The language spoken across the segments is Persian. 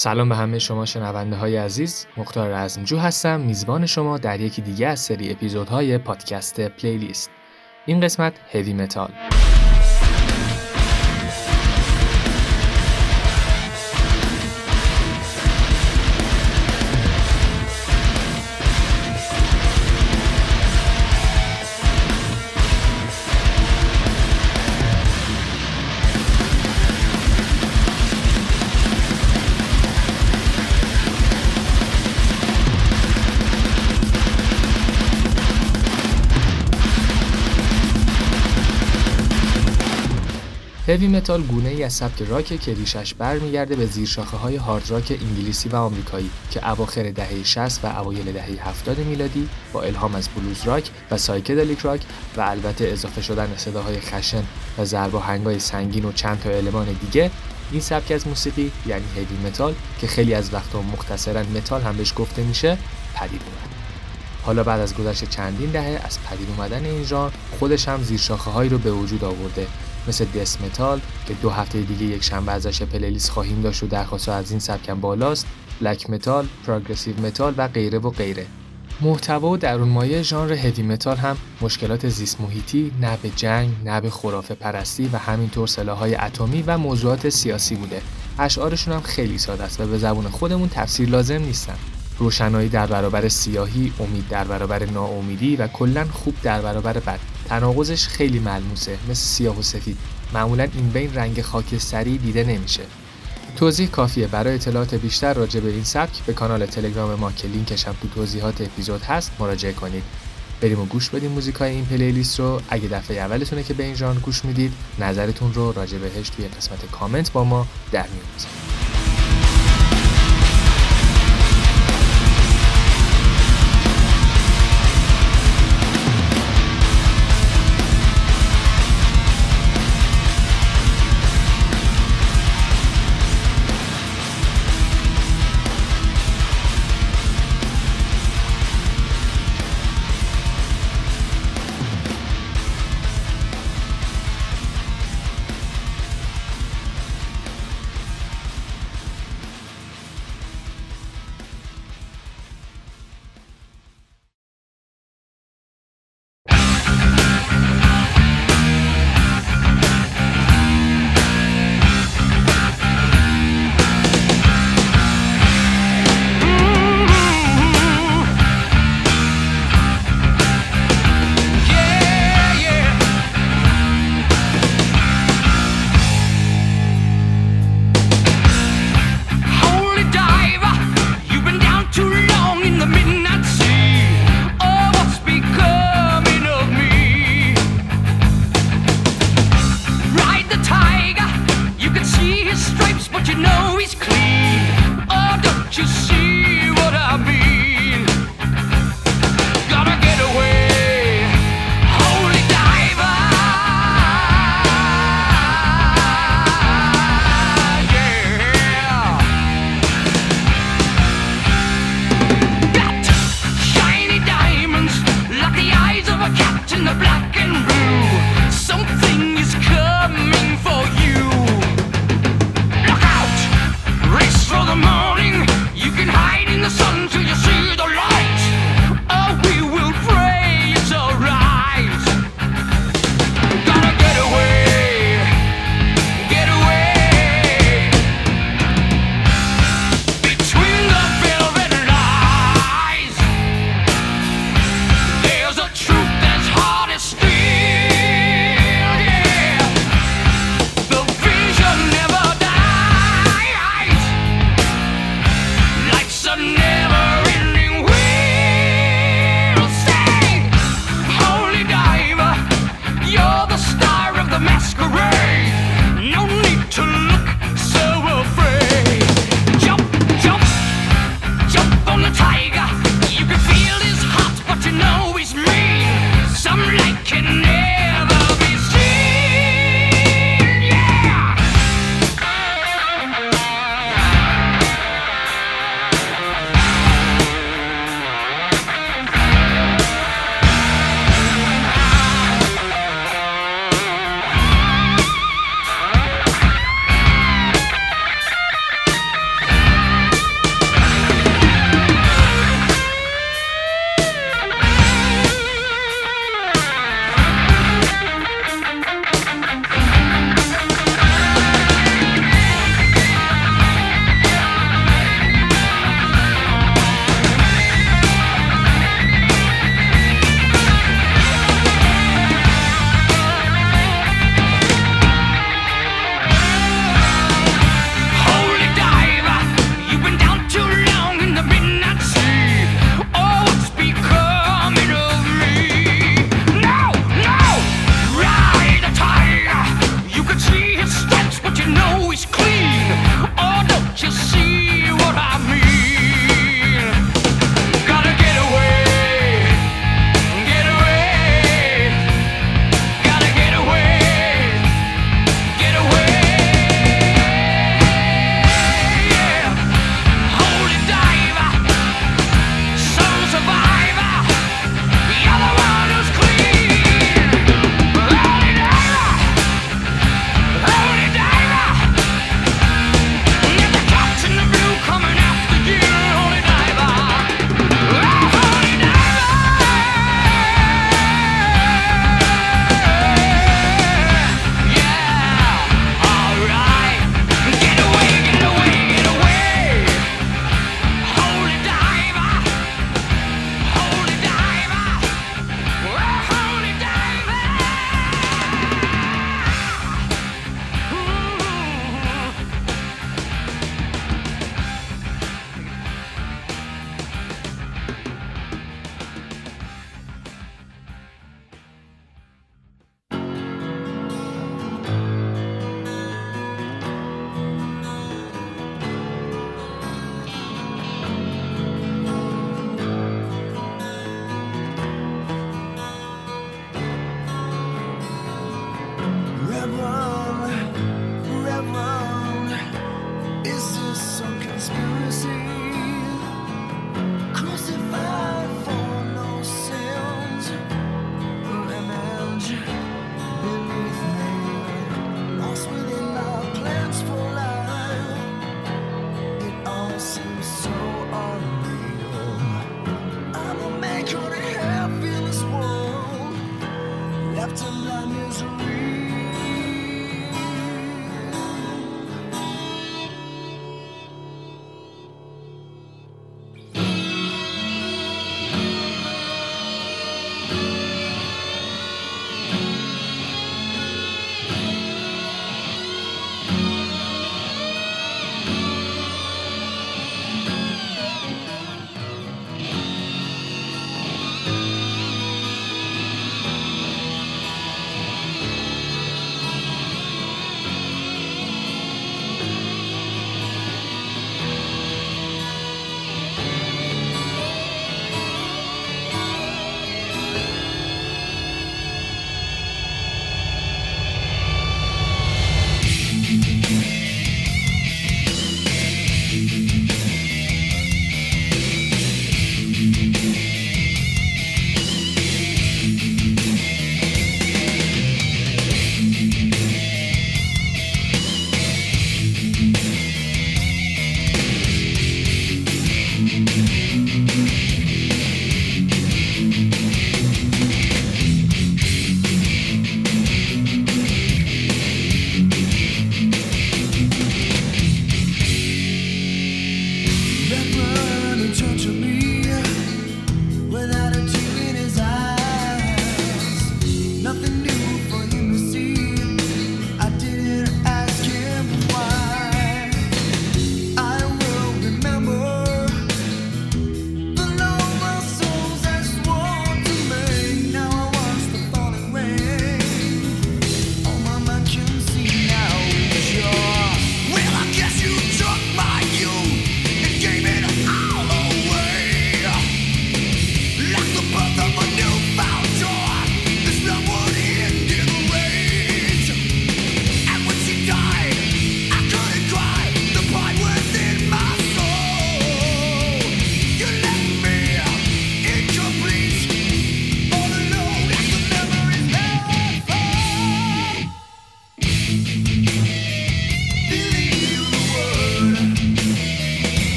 سلام به همه شما شنونده های عزیز. مختار رزمجو هستم. میزبان شما در یکی دیگه از سری اپیزودهای پادکست پلیلیست این قسمت هوی متال متال گونه ای از سبک راک که ریشش برمیگرده به زیرشاخه های hard rock انگلیسی و آمریکایی که اواخر دهه 60 و اوایل دهه 70 میلادی با الهام از blues rock و psychedelic rock و البته اضافه شدن صداهای خشن و ضرب‌آهنگای سنگین و چند تا المان دیگه این سبک از موسیقی یعنی heavy metal که خیلی از وقتا مختصرا متال هم بهش گفته میشه پدید اومد. حالا بعد از گذشت چندین دهه از پدید اومدن این ژانر خودش هم زیرشاخه هایی رو به وجود آورده. مثل death metal که دو هفته دیگه یک شنبه ازش playlist خواهیم داشت و درخواست از این سبکم بالاست black metal، progressive metal و غیره و غیره محتوا و درون مایه ژانر heavy metal هم مشکلات زیست محیطی، نه به جنگ، نه به خرافه پرستی و همینطور سلاحهای اتمی و موضوعات سیاسی بوده. اشعارشون هم خیلی ساده است و به زبون خودمون تفسیر لازم نیستن. روشنایی در برابر سیاهی، امید در برابر ناامیدی و کلا خوب در برابر بد. تناقضش خیلی ملموسه مثل سیاه و سفید. معمولا این بین رنگ خاکستری دیده نمیشه. توضیح کافیه. برای اطلاعات بیشتر راجع به این سبک به کانال تلگرام ما که لینکش هم تو توضیحات اپیزود هست مراجعه کنید. بریم و گوش بدیم موزیکای این پلیلیست رو. اگه دفعه اولتونه که به این ژانر گوش می‌دید نظرتون رو راجع بهش توی قسمت کامنت با ما در میون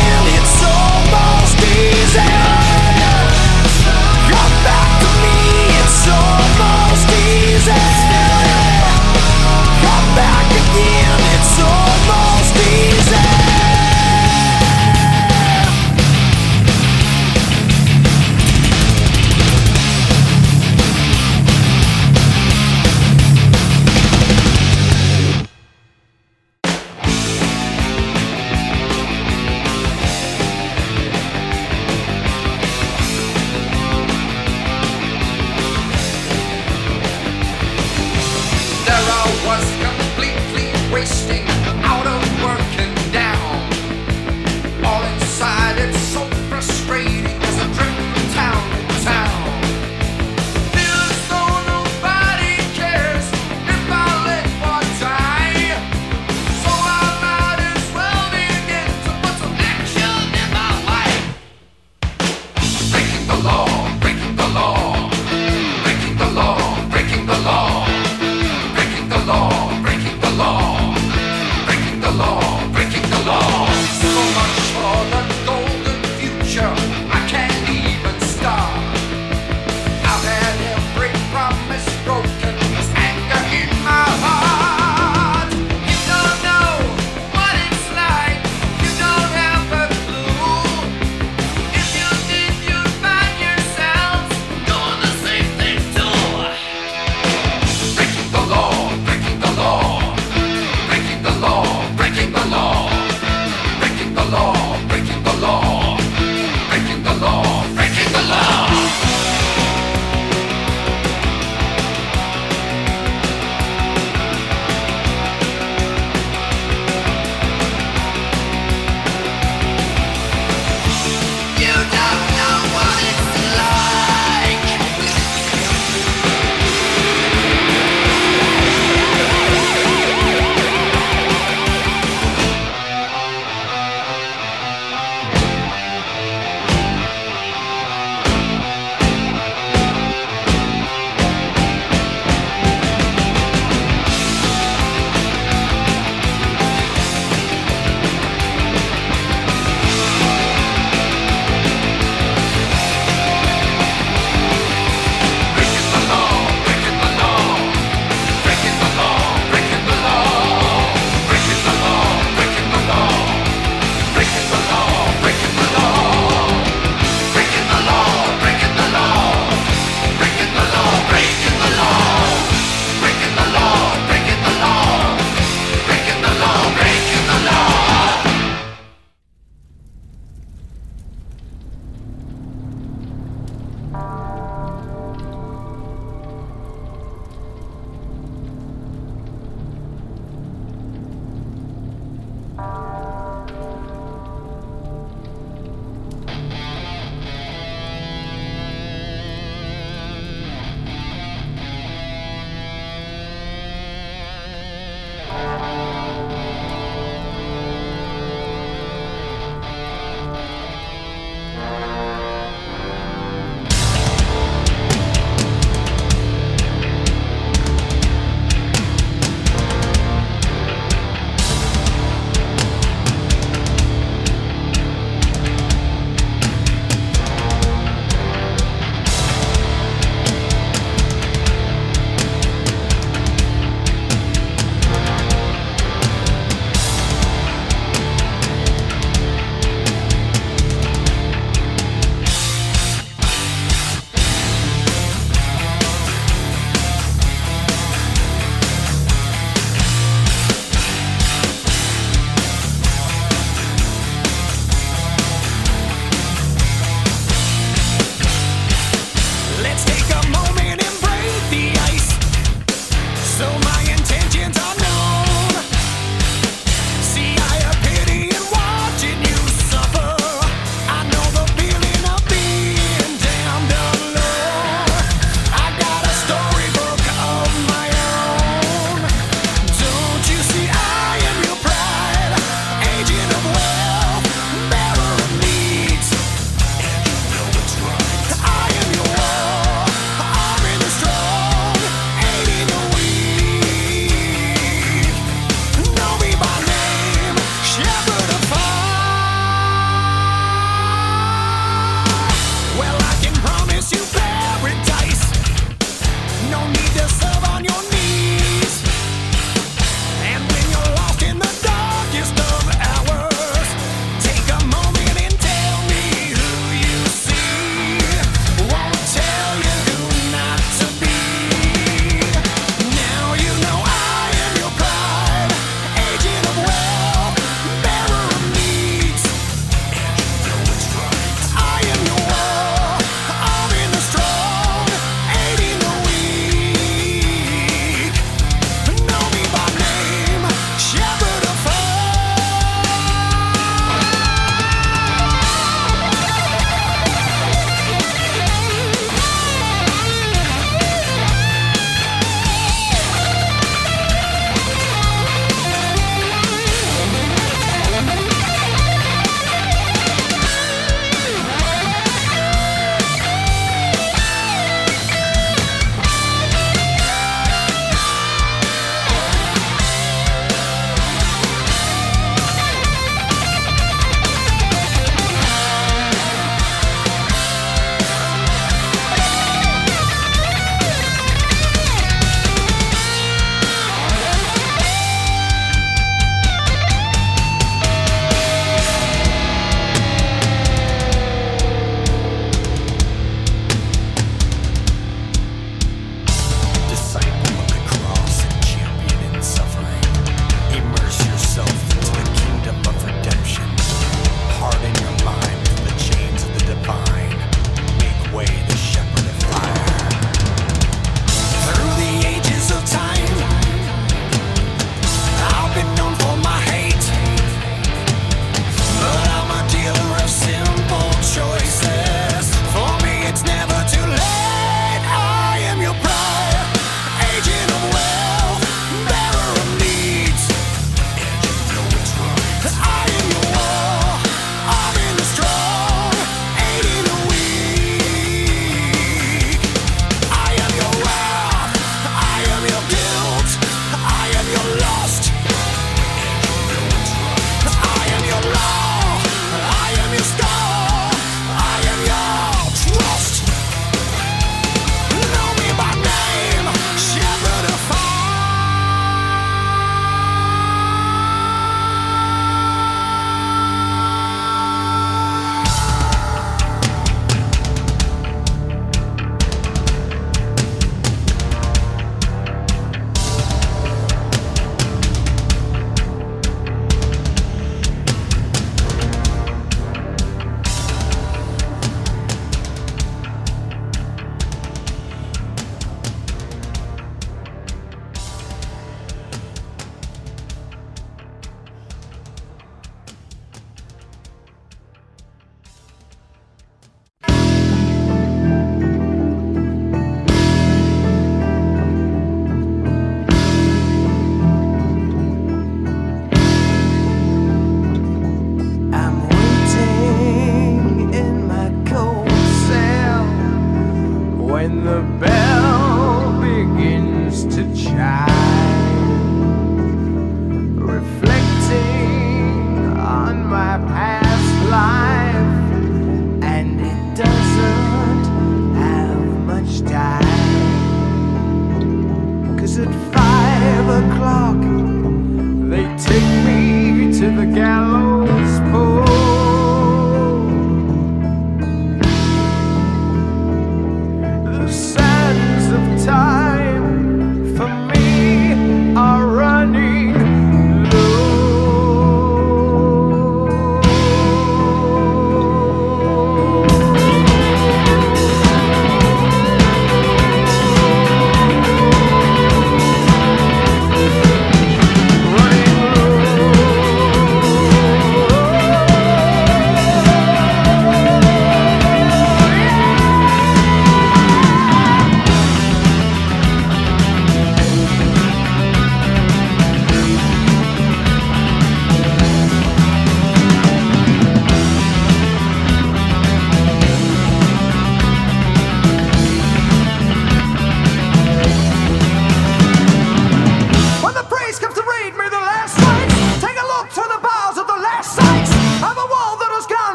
feel it's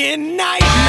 fucking night.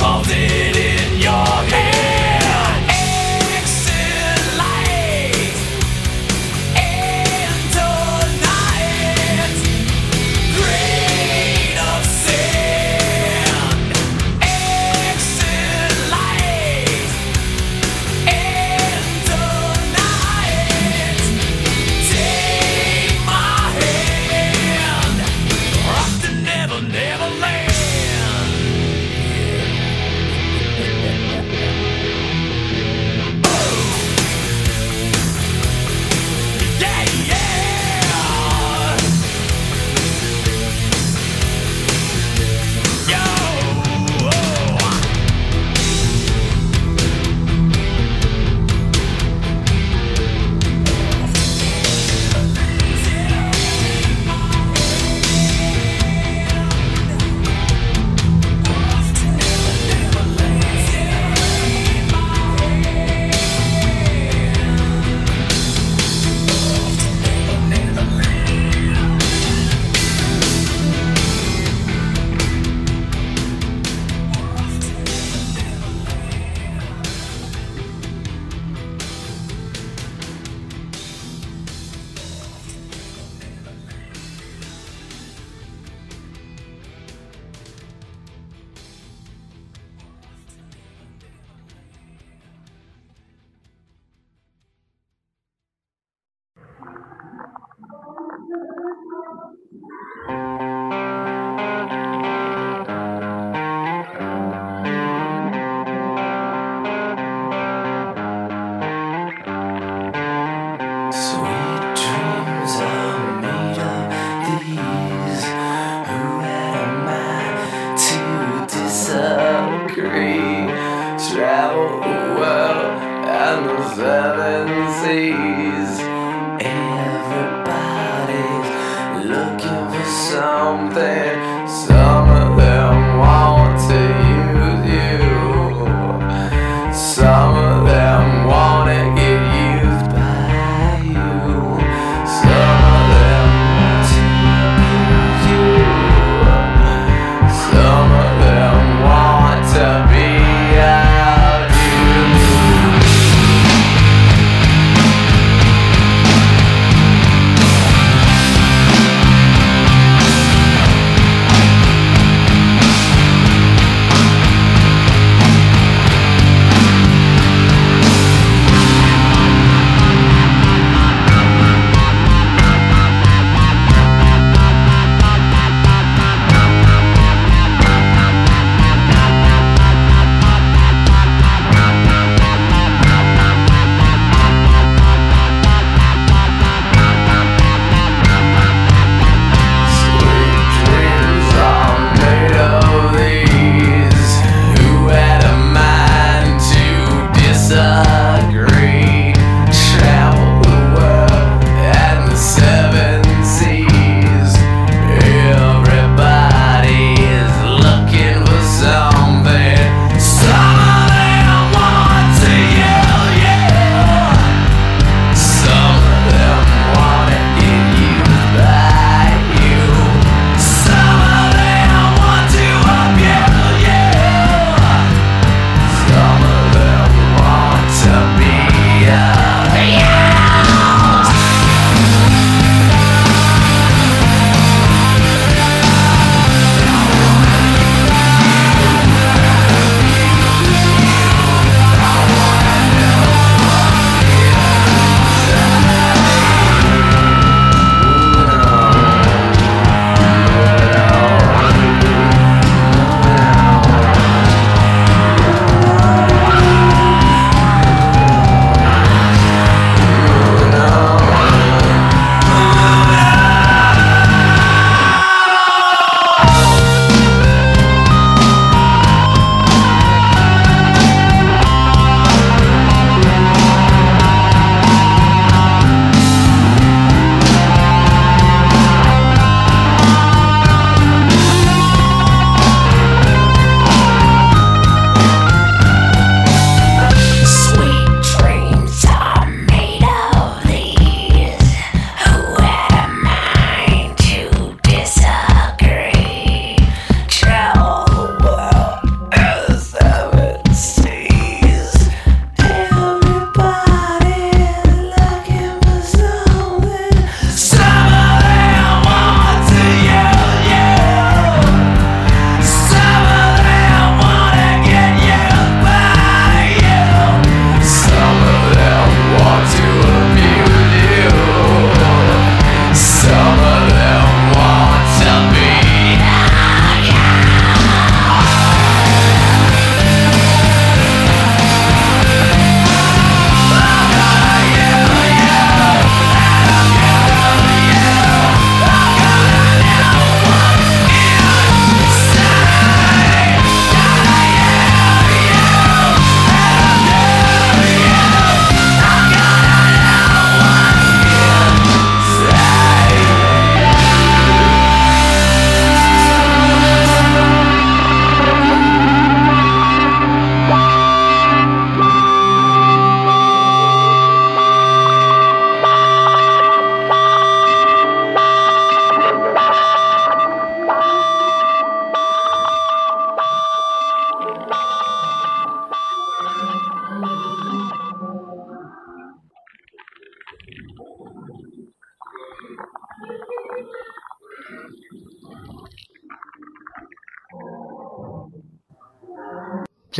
folded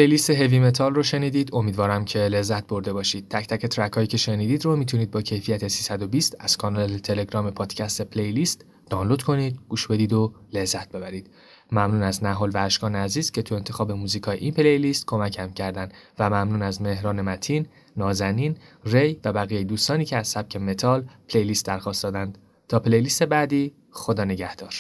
playlist heavy metal رو شنیدید. امیدوارم که لذت برده باشید. تک تک track هایی که شنیدید رو می‌تونید با کیفیت 320 از کانال تلگرام پادکست playlist دانلود کنید گوش بدید و لذت ببرید. ممنون از نهال و اشکان عزیز که تو انتخاب موزیکای این playlist کمکم کردن و ممنون از مهران متین نازنین ری و بقیه دوستانی که از سبک متال playlist درخواست دادند. تا playlist بعدی خدا نگهدار.